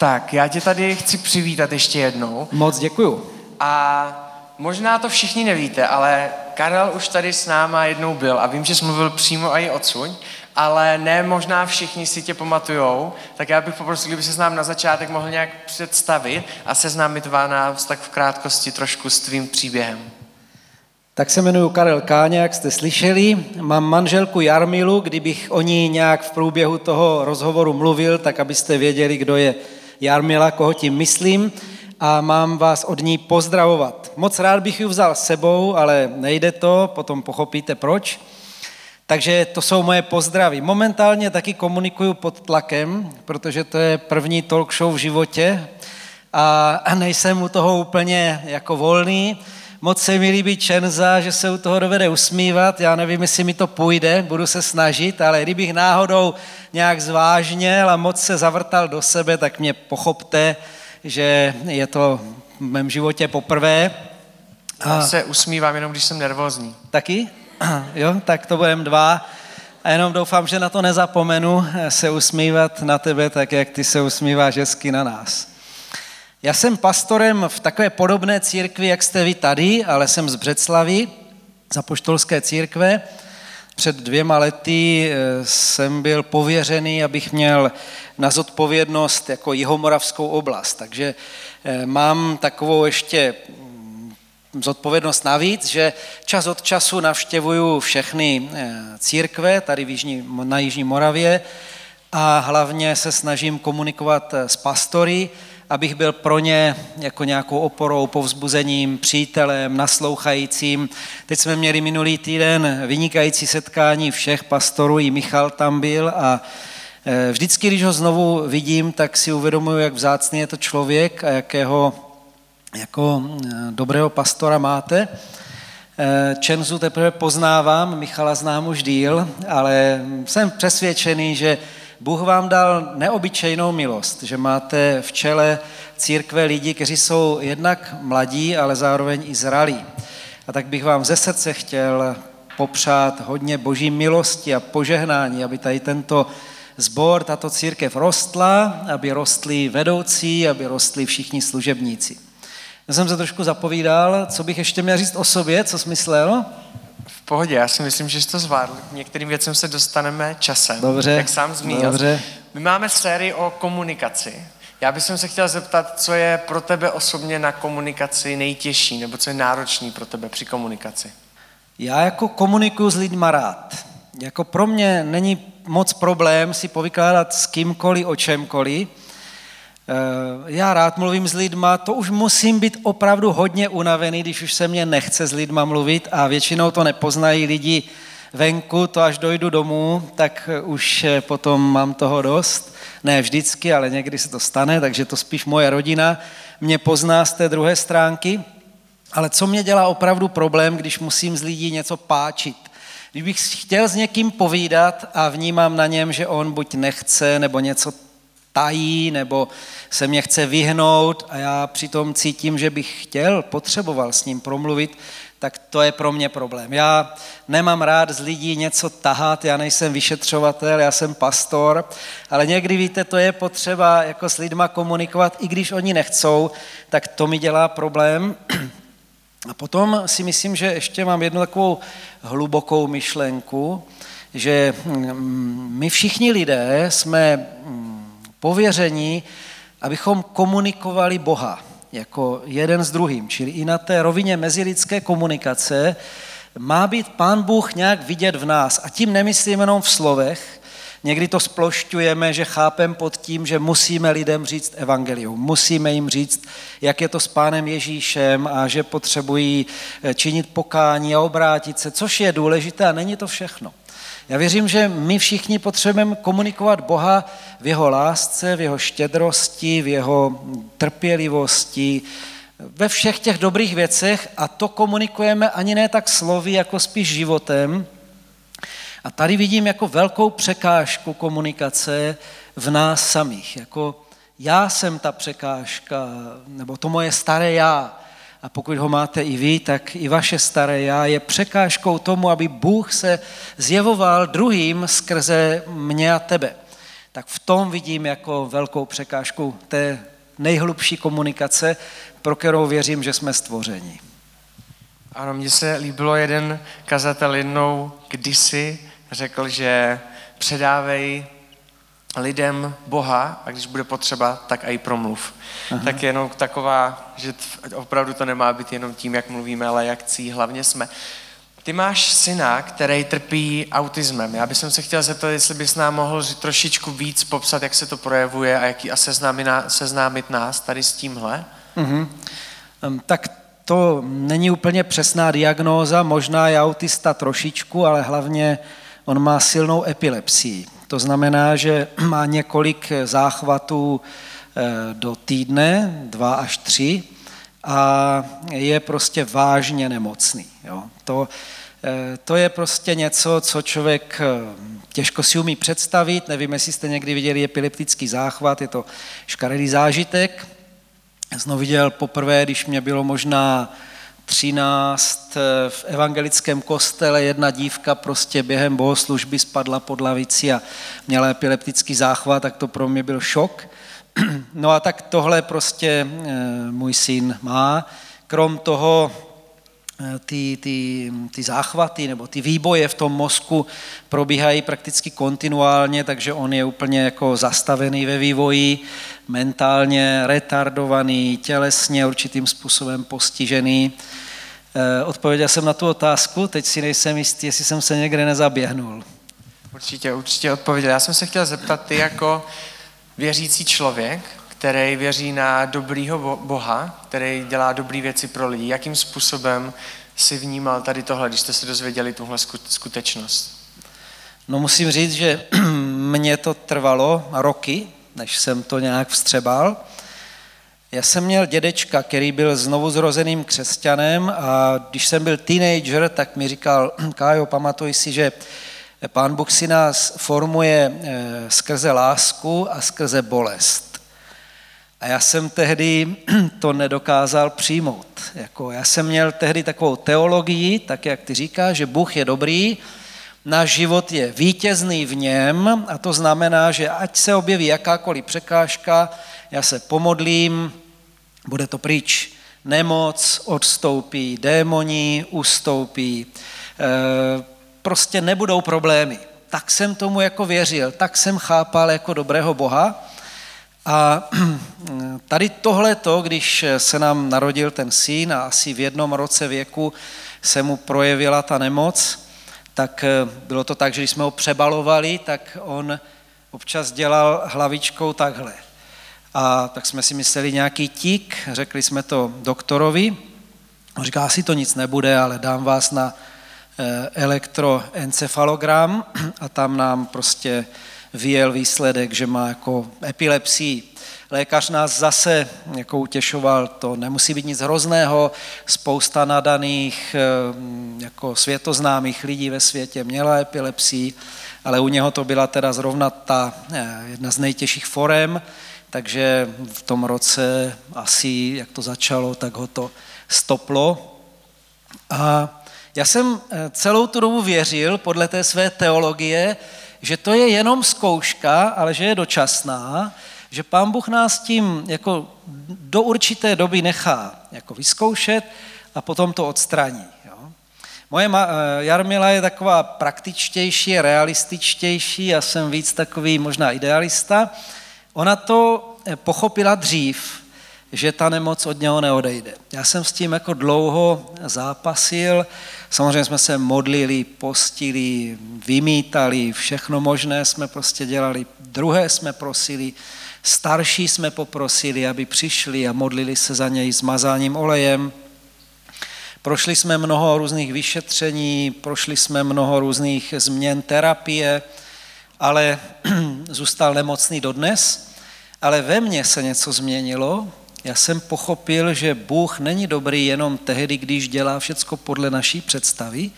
Tak, já tě tady chci přivítat ještě jednou. Moc děkuju. A možná to všichni nevíte, ale Karel už tady s náma jednou byl a vím, že jsi mluvil přímo i odsuň, ale ne možná všichni si tě pamatujou, tak já bych poprosil, kdyby se nám na začátek mohl nějak představit a seznámit vás tak v krátkosti trošku s tvým příběhem. Tak se jmenuji Karel Káně, jak jste slyšeli. Mám manželku Jarmilu, kdybych o ní nějak v průběhu toho rozhovoru mluvil, tak abyste věděli, kdo je Jarmila, koho tím myslím. A mám vás od ní pozdravovat. Moc rád bych ji vzal s sebou, ale nejde to, potom pochopíte proč. Takže to jsou moje pozdravy. Momentálně taky komunikuju pod tlakem, protože to je první talk show v životě a nejsem u toho úplně jako volný. Moc se mi líbí Čenza, že se u toho dovede usmívat. Já nevím, jestli mi to půjde, budu se snažit, ale kdybych náhodou nějak zvážněl a moc se zavrtal do sebe, tak mě pochopte, že je to v mém životě poprvé. A... Já se usmívám jenom, když jsem nervózní. Taky? Jo, tak to budeme dva. A jenom doufám, že na to nezapomenu se usmívat na tebe, tak jak ty se usmíváš hezky na nás. Já jsem pastorem v takové podobné církvi, jak jste vy tady, ale jsem z Břeclavy, z apoštolské církve. Před dvěma lety eh, jsem byl pověřený, abych měl na zodpovědnost jako jihomoravskou oblast. Takže eh, mám takovou ještě mm, zodpovědnost navíc, že čas od času navštěvuju všechny eh, církve tady v Jižní, na Jižní Moravě a hlavně se snažím komunikovat s pastory, abych byl pro ně jako nějakou oporou, povzbuzením, přítelem, naslouchajícím. Teď jsme měli minulý týden vynikající setkání všech pastorů, i Michal tam byl a e, vždycky, když ho znovu vidím, tak si uvědomuji, jak vzácný je to člověk a jakého jako e, dobrého pastora máte. E, Čenzu teprve poznávám, Michala znám už díl, ale jsem přesvědčený, že Bůh vám dal neobyčejnou milost, že máte v čele církve lidi, kteří jsou jednak mladí, ale zároveň i zralí. A tak bych vám ze srdce chtěl popřát hodně boží milosti a požehnání, aby tady tento zbor, tato církev rostla, aby rostli vedoucí, aby rostli všichni služebníci. Já jsem se trošku zapovídal, co bych ještě měl říct o sobě, co jsi myslel? Pohodě, já si myslím, že jsi to zvládl. K některým věcem se dostaneme časem, dobře, jak sám zmínil. Dobře. My máme sérii o komunikaci. Já bych se chtěl zeptat, co je pro tebe osobně na komunikaci nejtěžší, nebo co je náročný pro tebe při komunikaci? Já jako komunikuju s lidma rád. Jako pro mě není moc problém si povykládat s kýmkoliv o čemkoliv, já rád mluvím s lidma, to už musím být opravdu hodně unavený, když už se mě nechce s lidma mluvit a většinou to nepoznají lidi venku, to až dojdu domů, tak už eh, potom mám toho dost. Ne vždycky, ale někdy se to stane, takže to spíš moje rodina mě pozná z té druhé stránky. Ale co mě dělá opravdu problém, když musím z lidí něco páčit? Kdybych chtěl s někým povídat a vnímám na něm, že on buď nechce nebo něco tají nebo se mě chce vyhnout a já přitom cítím, že bych chtěl, potřeboval s ním promluvit, tak to je pro mě problém. Já nemám rád z lidí něco tahat, já nejsem vyšetřovatel, já jsem pastor, ale někdy víte, to je potřeba jako s lidma komunikovat, i když oni nechcou, tak to mi dělá problém. A potom si myslím, že ještě mám jednu takovou hlubokou myšlenku, že mm, my všichni lidé jsme mm, pověření, abychom komunikovali Boha jako jeden s druhým. Čili i na té rovině mezilidské komunikace má být Pán Bůh nějak vidět v nás. A tím nemyslím jenom v slovech, Někdy to splošťujeme, že chápem pod tím, že musíme lidem říct evangelium, musíme jim říct, jak je to s pánem Ježíšem a že potřebují činit pokání a obrátit se, což je důležité a není to všechno. Já věřím, že my všichni potřebujeme komunikovat Boha v jeho lásce, v jeho štědrosti, v jeho trpělivosti, ve všech těch dobrých věcech a to komunikujeme ani ne tak slovy, jako spíš životem. A tady vidím jako velkou překážku komunikace v nás samých. Jako já jsem ta překážka, nebo to moje staré já, a pokud ho máte i vy, tak i vaše staré já je překážkou tomu, aby Bůh se zjevoval druhým skrze mě a tebe. Tak v tom vidím jako velkou překážku té nejhlubší komunikace, pro kterou věřím, že jsme stvořeni. Ano, mně se líbilo jeden kazatel jednou kdysi řekl, že předávej lidem Boha a když bude potřeba, tak i promluv. Aha. Tak jenom taková, že opravdu to nemá být jenom tím, jak mluvíme, ale jak cí hlavně jsme. Ty máš syna, který trpí autismem. Já bych se chtěl zeptat, jestli bys nám mohl trošičku víc popsat, jak se to projevuje a, jaký, a seznámit, seznámit nás tady s tímhle. Mm-hmm. Tak to není úplně přesná diagnóza, možná je autista trošičku, ale hlavně on má silnou epilepsii. To znamená, že má několik záchvatů eh, do týdne, dva až tři, a je prostě vážně nemocný. Jo. To, eh, to je prostě něco, co člověk eh, těžko si umí představit. Nevím, jestli jste někdy viděli epileptický záchvat, je to škaredý zážitek. Jsem viděl poprvé, když mě bylo možná 13 eh, v evangelickém kostele jedna dívka prostě během bohoslužby spadla pod lavici a měla epileptický záchvat, tak to pro mě byl šok. No a tak tohle prostě eh, můj syn má. Krom toho eh, ty, ty, ty záchvaty nebo ty výboje v tom mozku probíhají prakticky kontinuálně, takže on je úplně jako zastavený ve vývoji, mentálně retardovaný, tělesně určitým způsobem postižený. Eh, odpověděl jsem na tu otázku, teď si nejsem jistý, jestli jsem se někde nezaběhnul. Určitě, určitě odpověděl. Já jsem se chtěl zeptat, ty jako věřící člověk, který věří na dobrýho Boha, který dělá dobré věci pro lidi, jakým způsobem si vnímal tady tohle, když jste se dozvěděli tuhle skutečnost? No musím říct, že mě to trvalo roky, než jsem to nějak vstřebal. Já jsem měl dědečka, který byl znovu zrozeným křesťanem a když jsem byl teenager, tak mi říkal, Kájo, pamatuj si, že pán Bůh si nás formuje eh, skrze lásku a skrze bolest. A já jsem tehdy to nedokázal přijmout. Jako já jsem měl tehdy takovou teologii, tak jak ty říkáš, že Bůh je dobrý, náš život je vítězný v něm a to znamená, že ať se objeví jakákoliv překážka, já se pomodlím, bude to pryč. Nemoc odstoupí, démoni ustoupí, e, prostě nebudou problémy. Tak jsem tomu jako věřil, tak jsem chápal jako dobrého Boha. A tady tohleto, když se nám narodil ten syn a asi v jednom roce věku se mu projevila ta nemoc, tak eh, bylo to tak, že když jsme ho přebalovali, tak on občas dělal hlavičkou takhle. A tak jsme si mysleli nějaký tík, řekli jsme to doktorovi. On říká, asi to nic nebude, ale dám vás na eh, elektroencefalogram a tam nám prostě vyjel výsledek, že má jako epilepsii. Lékař nás zase jako utěšoval, to nemusí být nic hrozného, spousta nadaných eh, jako světoznámých lidí ve světě měla epilepsii, ale u něho to byla teda zrovna ta eh, jedna z nejtěžších forem, takže v tom roce asi, jak to začalo, tak ho to stoplo. A já jsem eh, celou tu dobu věřil podle té své teologie, že to je jenom zkouška, ale že je dočasná, že pán Bůh nás tím jako do určité doby nechá jako vyzkoušet a potom to odstraní. Jo. Moje ma- eh, Jarmila je taková praktičtější, realističtější, já jsem víc takový možná idealista, Ona to eh, pochopila dřív, že ta nemoc od něho neodejde. Já jsem s tím jako dlouho zápasil, samozřejmě jsme se modlili, postili, vymítali, všechno možné jsme prostě dělali, druhé jsme prosili, starší jsme poprosili, aby přišli a modlili se za něj s mazáním olejem. Prošli jsme mnoho různých vyšetření, prošli jsme mnoho různých změn terapie, ale zůstal nemocný dodnes, ale ve mně se něco změnilo. Já jsem pochopil, že Bůh není dobrý jenom tehdy, když dělá všecko podle naší představy,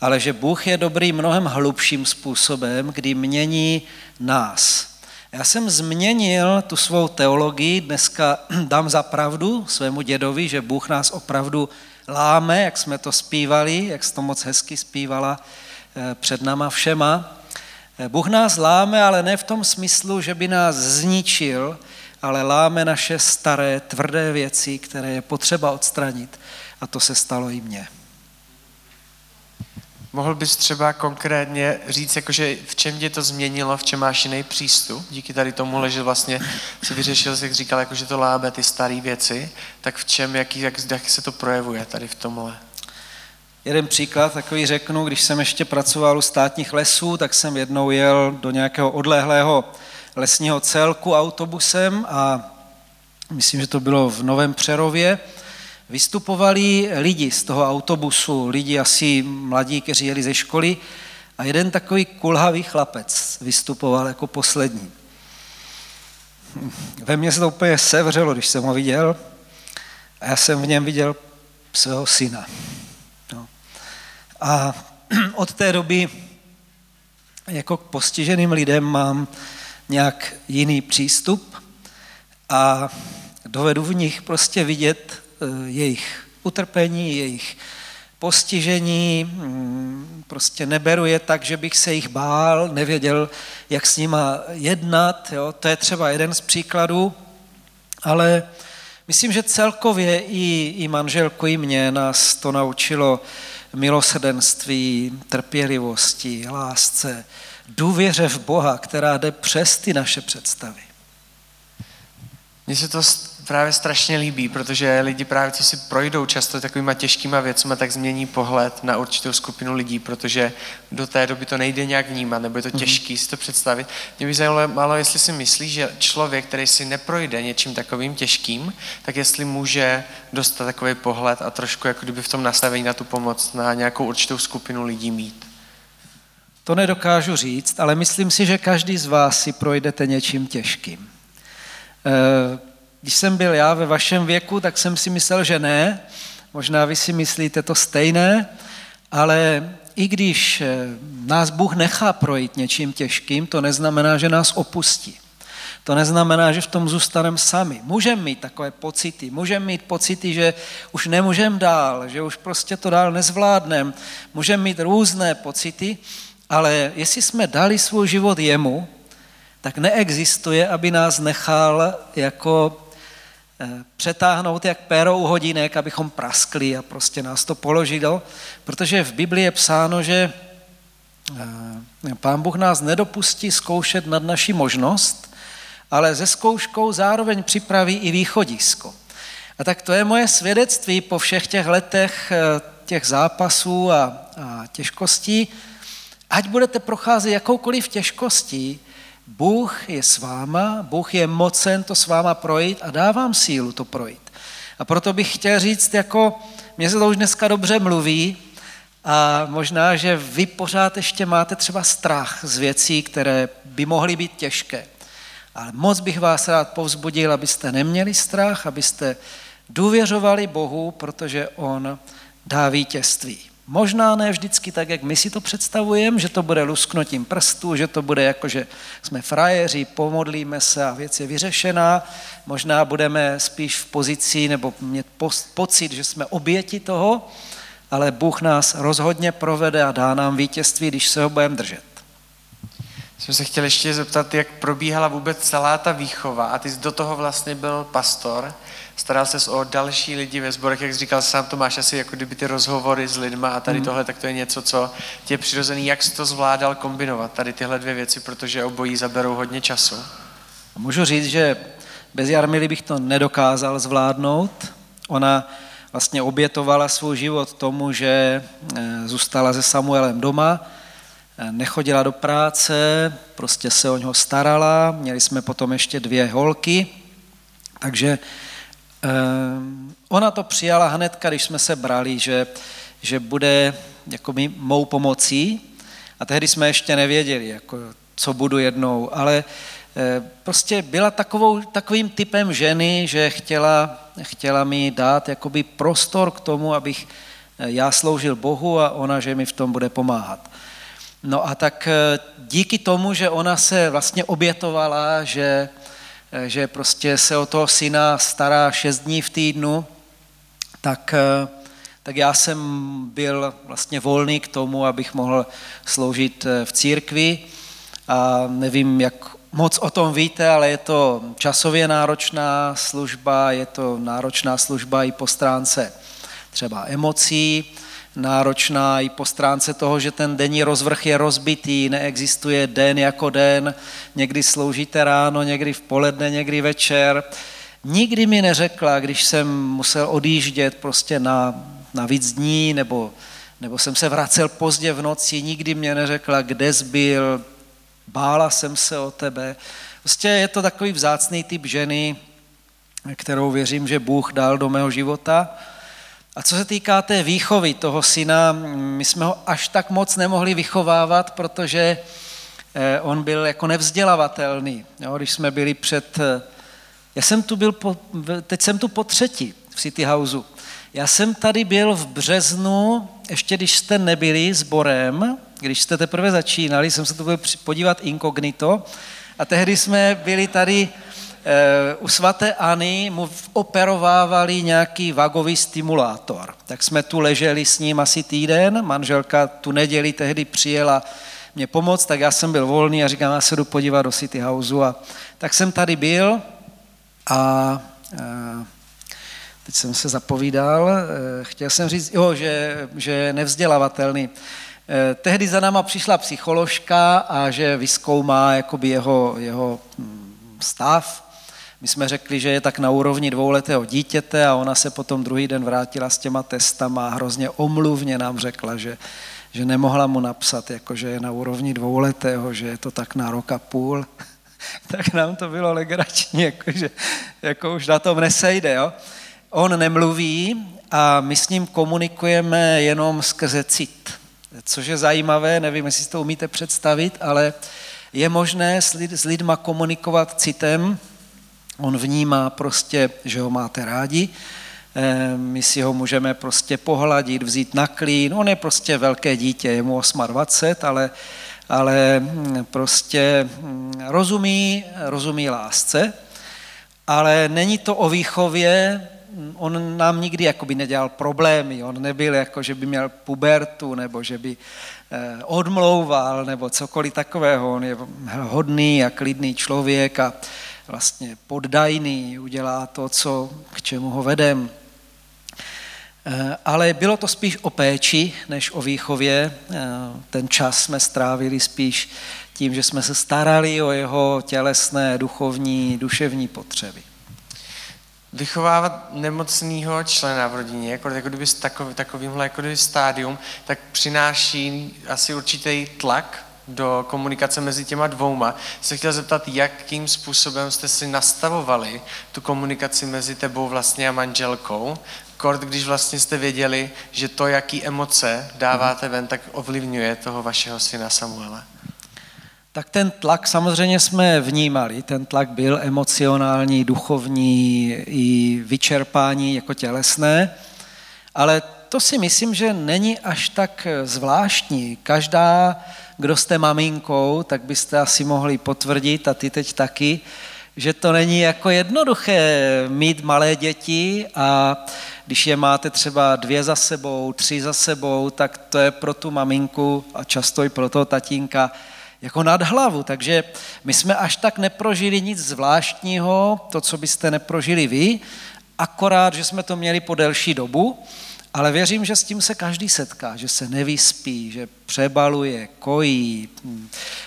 ale že Bůh je dobrý mnohem hlubším způsobem, kdy mění nás. Já jsem změnil tu svou teologii, dneska dám za pravdu svému dědovi, že Bůh nás opravdu láme, jak jsme to zpívali, jak jsi to moc hezky zpívala eh, před náma všema, Bůh nás láme, ale ne v tom smyslu, že by nás zničil, ale láme naše staré, tvrdé věci, které je potřeba odstranit. A to se stalo i mně. Mohl bys třeba konkrétně říct, jakože v čem tě to změnilo, v čem máš jiný přístup, díky tady tomu, že vlastně si vyřešil, jak říkal, jakože to lábe ty staré věci, tak v čem, jaký, jak, jak se to projevuje tady v tomhle? Jeden příklad takový řeknu, když jsem ještě pracoval u státních lesů, tak jsem jednou jel do nějakého odlehlého lesního celku autobusem a myslím, že to bylo v Novém Přerově. Vystupovali lidi z toho autobusu, lidi asi mladí, kteří jeli ze školy a jeden takový kulhavý chlapec vystupoval jako poslední. Ve mně se to úplně sevřelo, když jsem ho viděl a já jsem v něm viděl svého syna. No. A od té doby jako k postiženým lidem mám nějak jiný přístup a dovedu v nich prostě vidět jejich utrpení, jejich postižení, mm, prostě neberu je tak, že bych se jich bál, nevěděl, jak s nima jednat, jo? to je třeba jeden z příkladů, ale myslím, že celkově i, i manželku, i mě nás to naučilo milosrdenství, trpělivosti, lásce, důvěře v Boha, která jde přes ty naše představy. Mně se to právě strašně líbí, protože lidi právě, co si projdou často takovýma těžkýma věcmi, tak změní pohled na určitou skupinu lidí, protože do té doby to nejde nějak vnímat, nebo je to mhm. těžký si to představit. Mě by zajímalo, jestli si myslí, že člověk, který si neprojde něčím takovým těžkým, tak jestli může dostat takový pohled a trošku jako kdyby v tom nastavení na tu pomoc na nějakou určitou skupinu lidí mít. To nedokážu říct, ale myslím si, že každý z vás si projdete něčím těžkým. Eh, když jsem byl já ve vašem věku, tak jsem si myslel, že ne. Možná vy si myslíte to stejné, ale i když eh, nás Bůh nechá projít něčím těžkým, to neznamená, že nás opustí. To neznamená, že v tom zůstaneme sami. Můžeme mít takové pocity, můžeme mít pocity, že už nemůžeme dál, že už prostě to dál nezvládneme. Můžeme mít různé pocity, ale jestli jsme dali svůj život jemu, tak neexistuje, aby nás nechal jako eh, přetáhnout jak péro u hodinek, abychom praskli a prostě nás to položilo, protože v Biblii je psáno, že eh, Pán Bůh nás nedopustí zkoušet nad naší možnost, ale ze zkouškou zároveň připraví i východisko. A tak to je moje svědectví po všech těch letech eh, těch zápasů a, a těžkostí, Ať budete procházet jakoukoliv těžkostí, Bůh je s váma, Bůh je mocen to s váma projít a dá vám sílu to projít. A proto bych chtěl říct, jako mně se to už dneska dobře mluví a možná, že vy pořád ještě máte třeba strach z věcí, které by mohly být těžké. Ale moc bych vás rád povzbudil, abyste neměli strach, abyste důvěřovali Bohu, protože On dá vítězství. Možná ne vždycky tak, jak my si to představujeme, že to bude lusknutím prstů, že to bude jako, že jsme frajeři, pomodlíme se a věc je vyřešená. Možná budeme spíš v pozici nebo mít pocit, že jsme oběti toho, ale Bůh nás rozhodně provede a dá nám vítězství, když se ho budeme držet. Jsem se chtěl ještě zeptat, jak probíhala vůbec celá ta výchova a ty jsi do toho vlastně byl pastor staral ses o další lidi ve sborech, jak jsi říkal sám Tomáš, asi jako kdyby ty rozhovory s lidma a tady mm. tohle, tak to je něco, co tě je přirozený. Jak jsi to zvládal kombinovat, tady tyhle dvě věci, protože obojí zaberou hodně času? Můžu říct, že bez Jarmily bych to nedokázal zvládnout. Ona vlastně obětovala svůj život tomu, že eh, zůstala se Samuelem doma, eh, nechodila do práce, prostě se o něho starala, měli jsme potom ještě dvě holky, takže ona to přijala hnedka, když jsme se brali, že, že bude jako mou pomocí a tehdy jsme ještě nevěděli, jako, co budu jednou, ale eh, prostě byla takovou, takovým typem ženy, že chtěla, chtěla mi dát jakoby prostor k tomu, abych eh, já sloužil Bohu a ona, že mi v tom bude pomáhat. No a tak eh, díky tomu, že ona se vlastně obětovala, že že prostě se o toho syna stará šest dní v týdnu, tak, eh, tak já jsem byl vlastně volný k tomu, abych mohl sloužit eh, v církvi. A nevím, jak moc o tom víte, ale je to časově náročná služba, je to náročná služba i po stránce třeba emocí, náročná i po stránce toho, že ten denní rozvrh je rozbitý, neexistuje den jako den, někdy sloužíte ráno, někdy v poledne, někdy večer. Nikdy mi neřekla, když jsem musel odjíždět prostě na, na víc dní, nebo, nebo jsem se vracel pozdě v noci, nikdy mě neřekla, kde jsi byl, bála jsem se o tebe. Prostě je to takový vzácný typ ženy, kterou věřím, že Bůh dal do mého života. A co se týká té výchovy toho syna, my jsme ho až tak moc nemohli vychovávat, protože eh, on byl jako nevzdělavatelný. Jo, když jsme byli před... Eh, já jsem tu byl, po, teď jsem tu po třetí v City Houseu. Já jsem tady byl v březnu, ještě když jste nebyli s Borem, když jste teprve začínali, jsem se tu byl podívat inkognito a tehdy jsme byli tady u svaté Ani mu operovávali nějaký vagový stimulátor. Tak jsme tu leželi s ním asi týden, manželka tu neděli tehdy přijela mě pomoct, tak já jsem byl volný a říkám, já se jdu podívat do City Houseu. A tak jsem tady byl a, a eh, teď jsem se zapovídal, eh, chtěl jsem říct, jo, že, že je nevzdělavatelný. Tehdy za náma přišla psycholožka a že vyskoumá jakoby jeho, jeho hm, stav my jsme řekli, že je tak na úrovni dvouletého dítěte a ona se potom druhý den vrátila s těma testama a hrozně omluvně nám řekla, že, že nemohla mu napsat, jako že je na úrovni dvouletého, že je to tak na rok a půl. tak nám to bylo legrační, jako, že jako už na tom nesejde. Jo? On nemluví a my s ním komunikujeme jenom skrze cit. Což je zajímavé, nevím, jestli si to umíte představit, ale je možné s, lid, s lidma komunikovat citem, On vnímá prostě, že ho máte rádi, eh, my si ho můžeme prostě pohladit, vzít na klín. On je prostě velké dítě, je mu 28, ale, ale hm, prostě hm, rozumí, rozumí lásce, ale není to o výchově, on nám nikdy jakoby nedělal problémy, on nebyl jako, že by měl pubertu, nebo že by eh, odmlouval, nebo cokoliv takového. On je hodný a klidný člověk a vlastně poddajný, udělá to, co, k čemu ho vedem. Eh, ale bylo to spíš o péči, než o výchově. Eh, ten čas jsme strávili spíš tím, že jsme se starali o jeho tělesné, duchovní, duševní potřeby. Vychovávat nemocného člena v rodině, jako, jako kdyby takový, takovýmhle jako kdyby stádium, tak přináší asi určitý tlak do komunikace mezi těma dvouma. Se chtěl zeptat, jakým způsobem jste si nastavovali tu komunikaci mezi tebou vlastně a manželkou, kort, když vlastně jste věděli, že to, jaký emoce dáváte ven, tak ovlivňuje toho vašeho syna Samuela. Tak ten tlak samozřejmě jsme vnímali. Ten tlak byl emocionální, duchovní i vyčerpání jako tělesné, ale to si myslím, že není až tak zvláštní. Každá kdo jste maminkou, tak byste asi mohli potvrdit, a ty teď taky, že to není jako jednoduché mít malé děti a když je máte třeba dvě za sebou, tři za sebou, tak to je pro tu maminku a často i pro toho tatínka jako nad hlavu. Takže my jsme až tak neprožili nic zvláštního, to, co byste neprožili vy, akorát, že jsme to měli po delší dobu ale věřím, že s tím se každý setká, že se nevyspí, že přebaluje, kojí,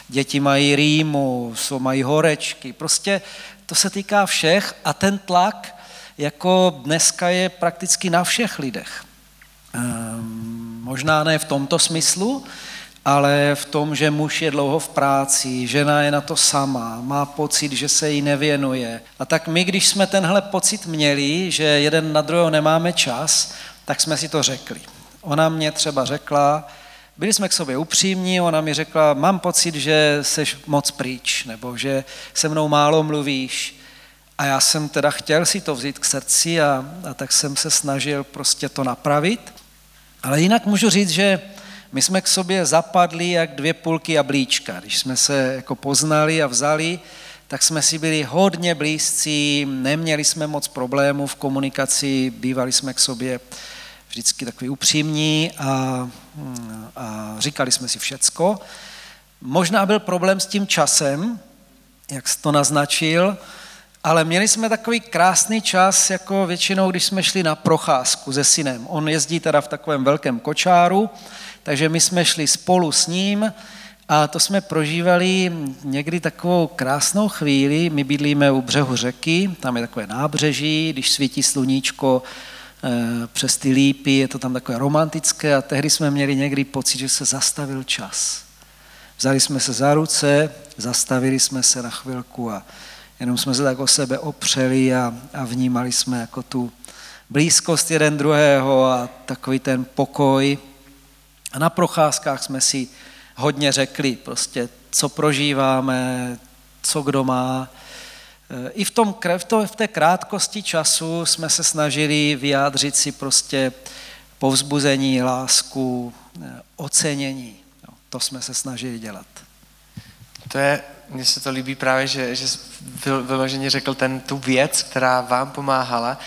děti mají rýmu, jsou, mají horečky, prostě to se týká všech a ten tlak jako dneska je prakticky na všech lidech. Ehm, možná ne v tomto smyslu, ale v tom, že muž je dlouho v práci, žena je na to sama, má pocit, že se jí nevěnuje. A tak my, když jsme tenhle pocit měli, že jeden na druhého nemáme čas, tak jsme si to řekli. Ona mě třeba řekla, byli jsme k sobě upřímní, ona mi řekla, mám pocit, že seš moc pryč, nebo že se mnou málo mluvíš. A já jsem teda chtěl si to vzít k srdci a, a tak jsem se snažil prostě to napravit. Ale jinak můžu říct, že my jsme k sobě zapadli jak dvě půlky jablíčka. Když jsme se jako poznali a vzali, tak jsme si byli hodně blízcí, neměli jsme moc problémů v komunikaci, bývali jsme k sobě vždycky takový upřímní a, a říkali jsme si všecko. Možná byl problém s tím časem, jak jsi to naznačil, ale měli jsme takový krásný čas, jako většinou, když jsme šli na procházku se synem. On jezdí teda v takovém velkém kočáru, takže my jsme šli spolu s ním a to jsme prožívali někdy takovou krásnou chvíli. My bydlíme u břehu řeky, tam je takové nábřeží, když svítí sluníčko přes ty lípy, je to tam takové romantické a tehdy jsme měli někdy pocit, že se zastavil čas. Vzali jsme se za ruce, zastavili jsme se na chvilku a jenom jsme se tak o sebe opřeli a, a vnímali jsme jako tu blízkost jeden druhého a takový ten pokoj. A na procházkách jsme si hodně řekli, prostě co prožíváme, co kdo má. I v, tom, v, to, v té krátkosti času jsme se snažili vyjádřit si prostě povzbuzení, lásku, ocenění. No, to jsme se snažili dělat. To je, mně se to líbí právě, že, že vyloženě řekl ten, tu věc, která vám pomáhala,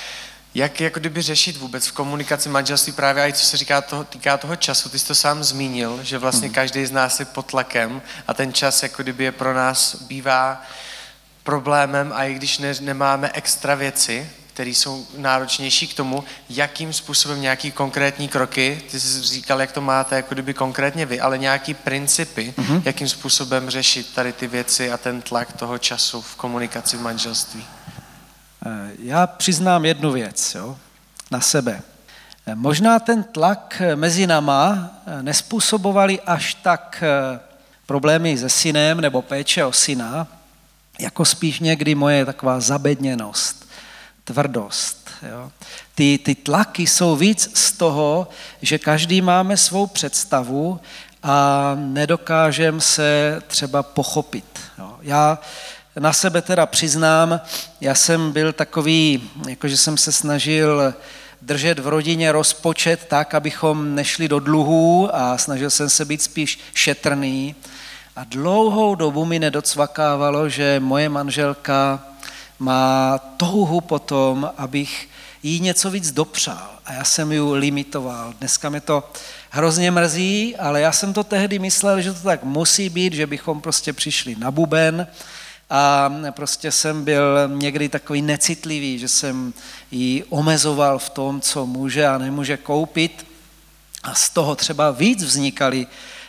jak jako kdyby řešit vůbec v komunikaci manželství právě i co se říká toho, týká toho času. Ty jsi to sám zmínil, že vlastně hmm. každý z nás je pod tlakem a ten čas jako kdyby je pro nás bývá problémem a i když ne, nemáme extra věci, které jsou náročnější k tomu, jakým způsobem nějaký konkrétní kroky, ty jsi říkal, jak to máte jako kdyby konkrétně vy, ale nějaký principy, mm-hmm. jakým způsobem řešit tady ty věci a ten tlak toho času v komunikaci v manželství. Eh, já přiznám jednu věc jo, na sebe. Eh, možná ten tlak eh, mezi náma nespůsobovali až tak problémy se synem nebo péče o syna, jako spíš někdy moje taková zabedněnost, tvrdost. Jo. Ty, ty tlaky jsou víc z toho, že každý máme svou představu a nedokážeme se třeba pochopit. Jo. Já na sebe teda přiznám, já jsem byl takový, jakože jsem se snažil držet v rodině rozpočet tak, abychom nešli do dluhů a snažil jsem se být spíš šetrný. A dlouhou dobu mi nedocvakávalo, že moje manželka má touhu potom, abych jí něco víc dopřál. A já jsem ji limitoval. Dneska mě to hrozně mrzí, ale já jsem to tehdy myslel, že to tak musí být, že bychom prostě přišli na buben a prostě jsem byl někdy takový necitlivý, že jsem ji omezoval v tom, co může a nemůže koupit a z toho třeba víc vznikaly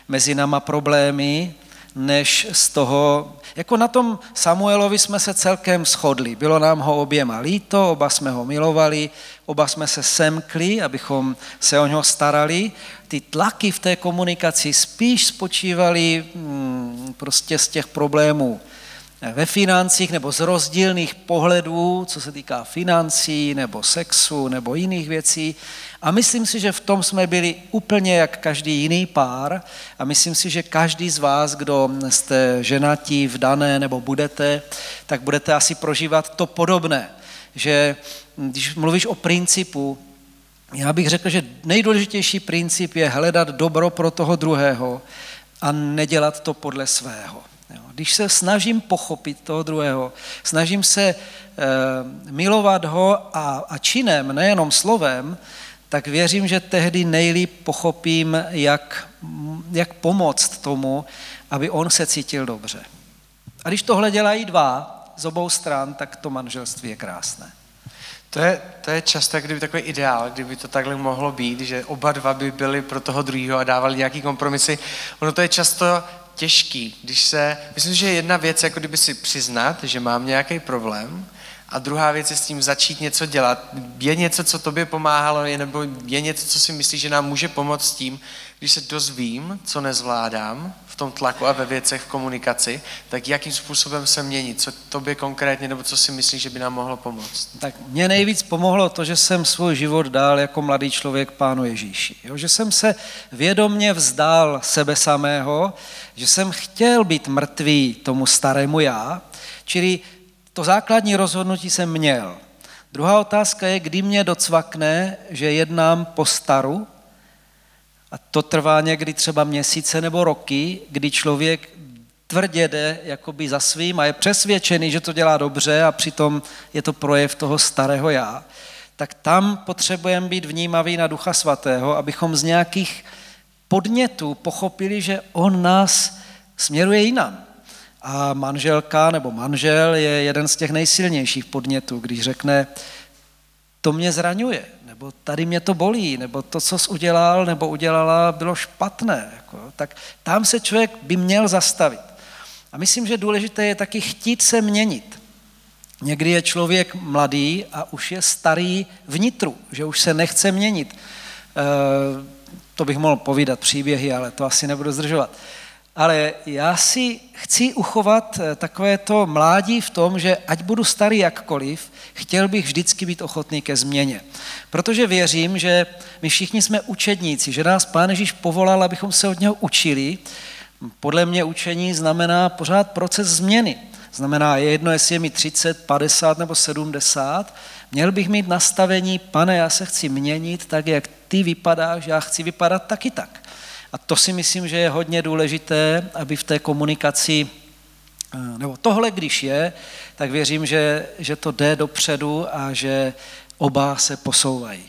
mezi náma problémy, než z toho, jako na tom Samuelovi jsme se celkem shodli. Bylo nám ho oběma líto, oba jsme ho milovali, oba jsme se semkli, abychom se o něho starali. Ty tlaky v té komunikaci spíš spočívaly hmm, prostě z těch problémů ve financích nebo z rozdílných pohledů, co se týká financí nebo sexu nebo jiných věcí. A myslím si, že v tom jsme byli úplně jak každý jiný pár a myslím si, že každý z vás, kdo jste ženatí, vdané nebo budete, tak budete asi prožívat to podobné, že když mluvíš o principu, já bych řekl, že nejdůležitější princip je hledat dobro pro toho druhého a nedělat to podle svého. Když se snažím pochopit toho druhého, snažím se e, milovat ho a, a činem, nejenom slovem, tak věřím, že tehdy nejlíp pochopím, jak, jak pomoct tomu, aby on se cítil dobře. A když tohle dělají dva z obou stran, tak to manželství je krásné. To je, to je často kdyby takový ideál, kdyby to takhle mohlo být, že oba dva by byli pro toho druhého a dávali nějaký kompromisy. Ono to je často těžký, když se, myslím, že je jedna věc, jako kdyby si přiznat, že mám nějaký problém a druhá věc je s tím začít něco dělat. Je něco, co tobě pomáhalo, je, nebo je něco, co si myslíš, že nám může pomoct s tím, když se dozvím, co nezvládám v tom tlaku a ve věcech v komunikaci, tak jakým způsobem se měnit, co tobě konkrétně, nebo co si myslíš, že by nám mohlo pomoct? Tak mě nejvíc pomohlo to, že jsem svůj život dal jako mladý člověk pánu Ježíši. Jo? Že jsem se vědomně vzdal sebe samého, že jsem chtěl být mrtvý tomu starému já, čili to základní rozhodnutí jsem měl. Druhá otázka je, kdy mě docvakne, že jednám po staru, a to trvá někdy třeba měsíce nebo roky, kdy člověk tvrdě jde jakoby za svým a je přesvědčený, že to dělá dobře a přitom je to projev toho starého já, tak tam potřebujeme být vnímaví na Ducha Svatého, abychom z nějakých podnětů pochopili, že on nás směruje jinam. A manželka nebo manžel je jeden z těch nejsilnějších podnětů, když řekne, to mě zraňuje, nebo tady mě to bolí, nebo to, co jsi udělal nebo udělala, bylo špatné. Jako, tak tam se člověk by měl zastavit. A myslím, že důležité je taky chtít se měnit. Někdy je člověk mladý a už je starý vnitru, že už se nechce měnit. E, to bych mohl povídat příběhy, ale to asi nebudu zdržovat. Ale já si chci uchovat eh, takové to mládí v tom, že ať budu starý jakkoliv, chtěl bych vždycky být ochotný ke změně. Protože věřím, že my všichni jsme učedníci, že nás Pán Ježíš povolal, abychom se od něho učili. Podle mě učení znamená pořád proces změny. Znamená, je jedno, jestli je mi 30, 50 nebo 70, měl bych mít nastavení, pane, já se chci měnit tak, jak ty vypadáš, já chci vypadat taky tak. A to si myslím, že je hodně důležité, aby v té komunikaci, eh, nebo tohle když je, tak věřím, že, že to jde dopředu a že oba se posouvají.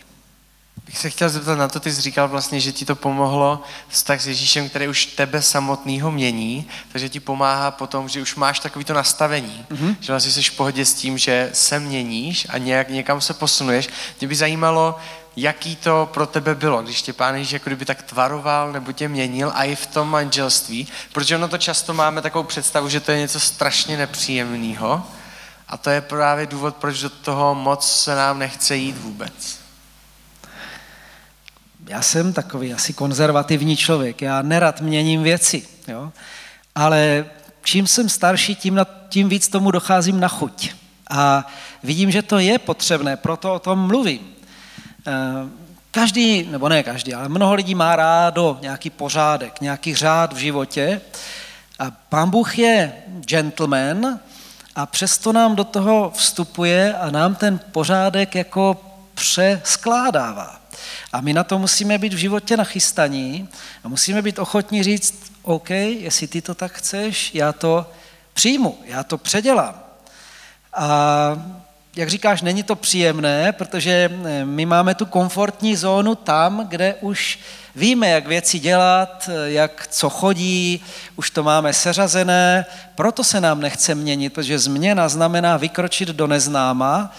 Bych se chtěl zeptat na to, ty jsi říkal vlastně, že ti to pomohlo vztah s Ježíšem, který už tebe samotného mění, takže ti pomáhá potom, že už máš takovýto nastavení, mm-hmm. že vlastně jsi v pohodě s tím, že se měníš a nějak někam se posunuješ. Mě by zajímalo, jaký to pro tebe bylo, když tě pán Ježíš jako kdyby tak tvaroval nebo tě měnil a i v tom manželství, protože ono to často máme takovou představu, že to je něco strašně nepříjemného a to je právě důvod, proč do toho moc se nám nechce jít vůbec. Já jsem takový asi konzervativní člověk, já nerad měním věci, jo? ale čím jsem starší, tím, na, tím víc tomu docházím na chuť. A vidím, že to je potřebné, proto o tom mluvím. Eh, každý, nebo ne každý, ale mnoho lidí má rádo nějaký pořádek, nějaký řád v životě. A pán Bůh je gentleman a přesto nám do toho vstupuje a nám ten pořádek jako přeskládává. A my na to musíme být v životě nachystaní a musíme být ochotní říct, OK, jestli ty to tak chceš, já to přijmu, já to předělám. A jak říkáš, není to příjemné, protože eh, my máme tu komfortní zónu tam, kde už víme, jak věci dělat, eh, jak co chodí, už to máme seřazené, proto se nám nechce měnit, protože změna znamená vykročit do neznáma,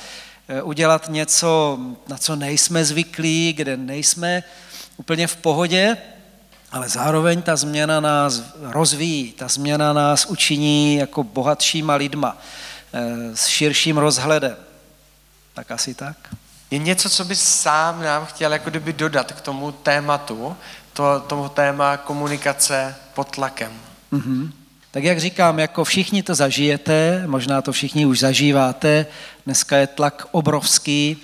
eh, udělat něco, na co nejsme zvyklí, kde nejsme úplně v pohodě, ale zároveň ta změna nás rozvíjí, ta změna nás učiní jako bohatšíma lidma, s širším rozhledem. Tak asi tak. Je něco, co bys sám nám chtěl jako kdyby dodat k tomu tématu, to, tomu téma komunikace pod tlakem? Mm-hmm. Tak jak říkám, jako všichni to zažijete, možná to všichni už zažíváte, dneska je tlak obrovský,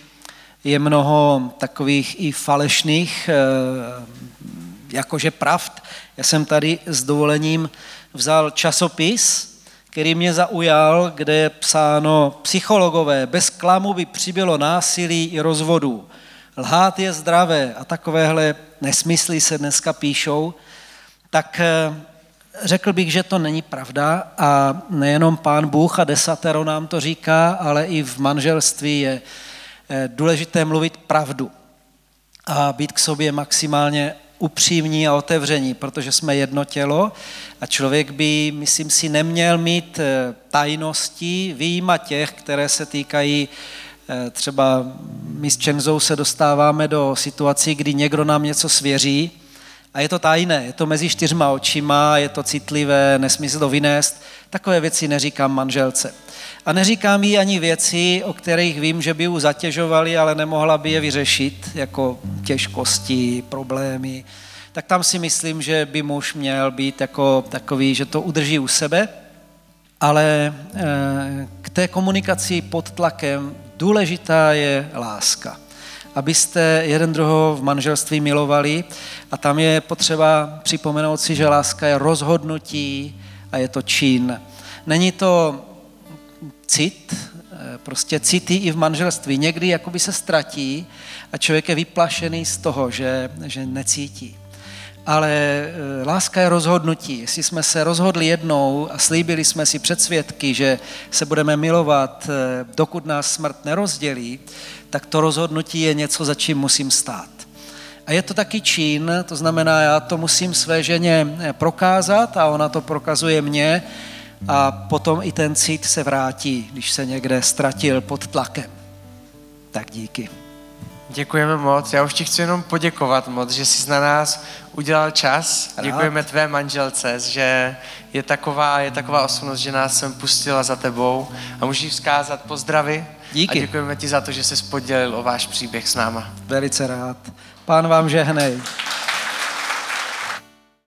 je mnoho takových i falešných eh, jakože pravd. Já jsem tady s dovolením vzal časopis, který mě zaujal, kde je psáno psychologové, bez klamu by přibylo násilí i rozvodu. Lhát je zdravé a takovéhle nesmysly se dneska píšou, tak eh, řekl bych, že to není pravda a nejenom pán Bůh a desatero nám to říká, ale i v manželství je eh, důležité mluvit pravdu a být k sobě maximálně upřímní a otevření, protože jsme jedno tělo a člověk by, myslím si, neměl mít eh, tajnosti, výjima těch, které se týkají eh, třeba my s Čengzou se dostáváme do situací, kdy někdo nám něco svěří a je to tajné, je to mezi čtyřma očima, je to citlivé, nesmí se to vynést. Takové věci neříkám manželce. A neříkám jí ani věci, o kterých vím, že by ju zatěžovali, ale nemohla by je vyřešit, jako těžkosti, problémy. Tak tam si myslím, že by muž měl být jako takový, že to udrží u sebe, ale eh, k té komunikaci pod tlakem důležitá je láska. Abyste jeden druhého v manželství milovali a tam je potřeba připomenout si, že láska je rozhodnutí a je to čin. Není to cit, eh, prostě city i v manželství. Někdy jakoby se ztratí a člověk je vyplašený z toho, že, že necítí. Ale eh, láska je rozhodnutí. Jestli jsme se rozhodli jednou a slíbili jsme si před svědky, že se budeme milovat, eh, dokud nás smrt nerozdělí, tak to rozhodnutí je něco, za čím musím stát. A je to taky čin, to znamená, já to musím své ženě prokázat a ona to prokazuje mě a potom i ten cit se vrátí, když se někde ztratil pod tlakem. Tak díky. Děkujeme moc. Já už ti chci jenom poděkovat moc, že jsi na nás udělal čas. Rád. Děkujeme tvé manželce, že je taková, je taková osobnost, že nás sem pustila za tebou a můžeš vzkázat pozdravy. Díky. A děkujeme ti za to, že jsi podělil o váš příběh s náma. Velice rád. Pán vám žehnej.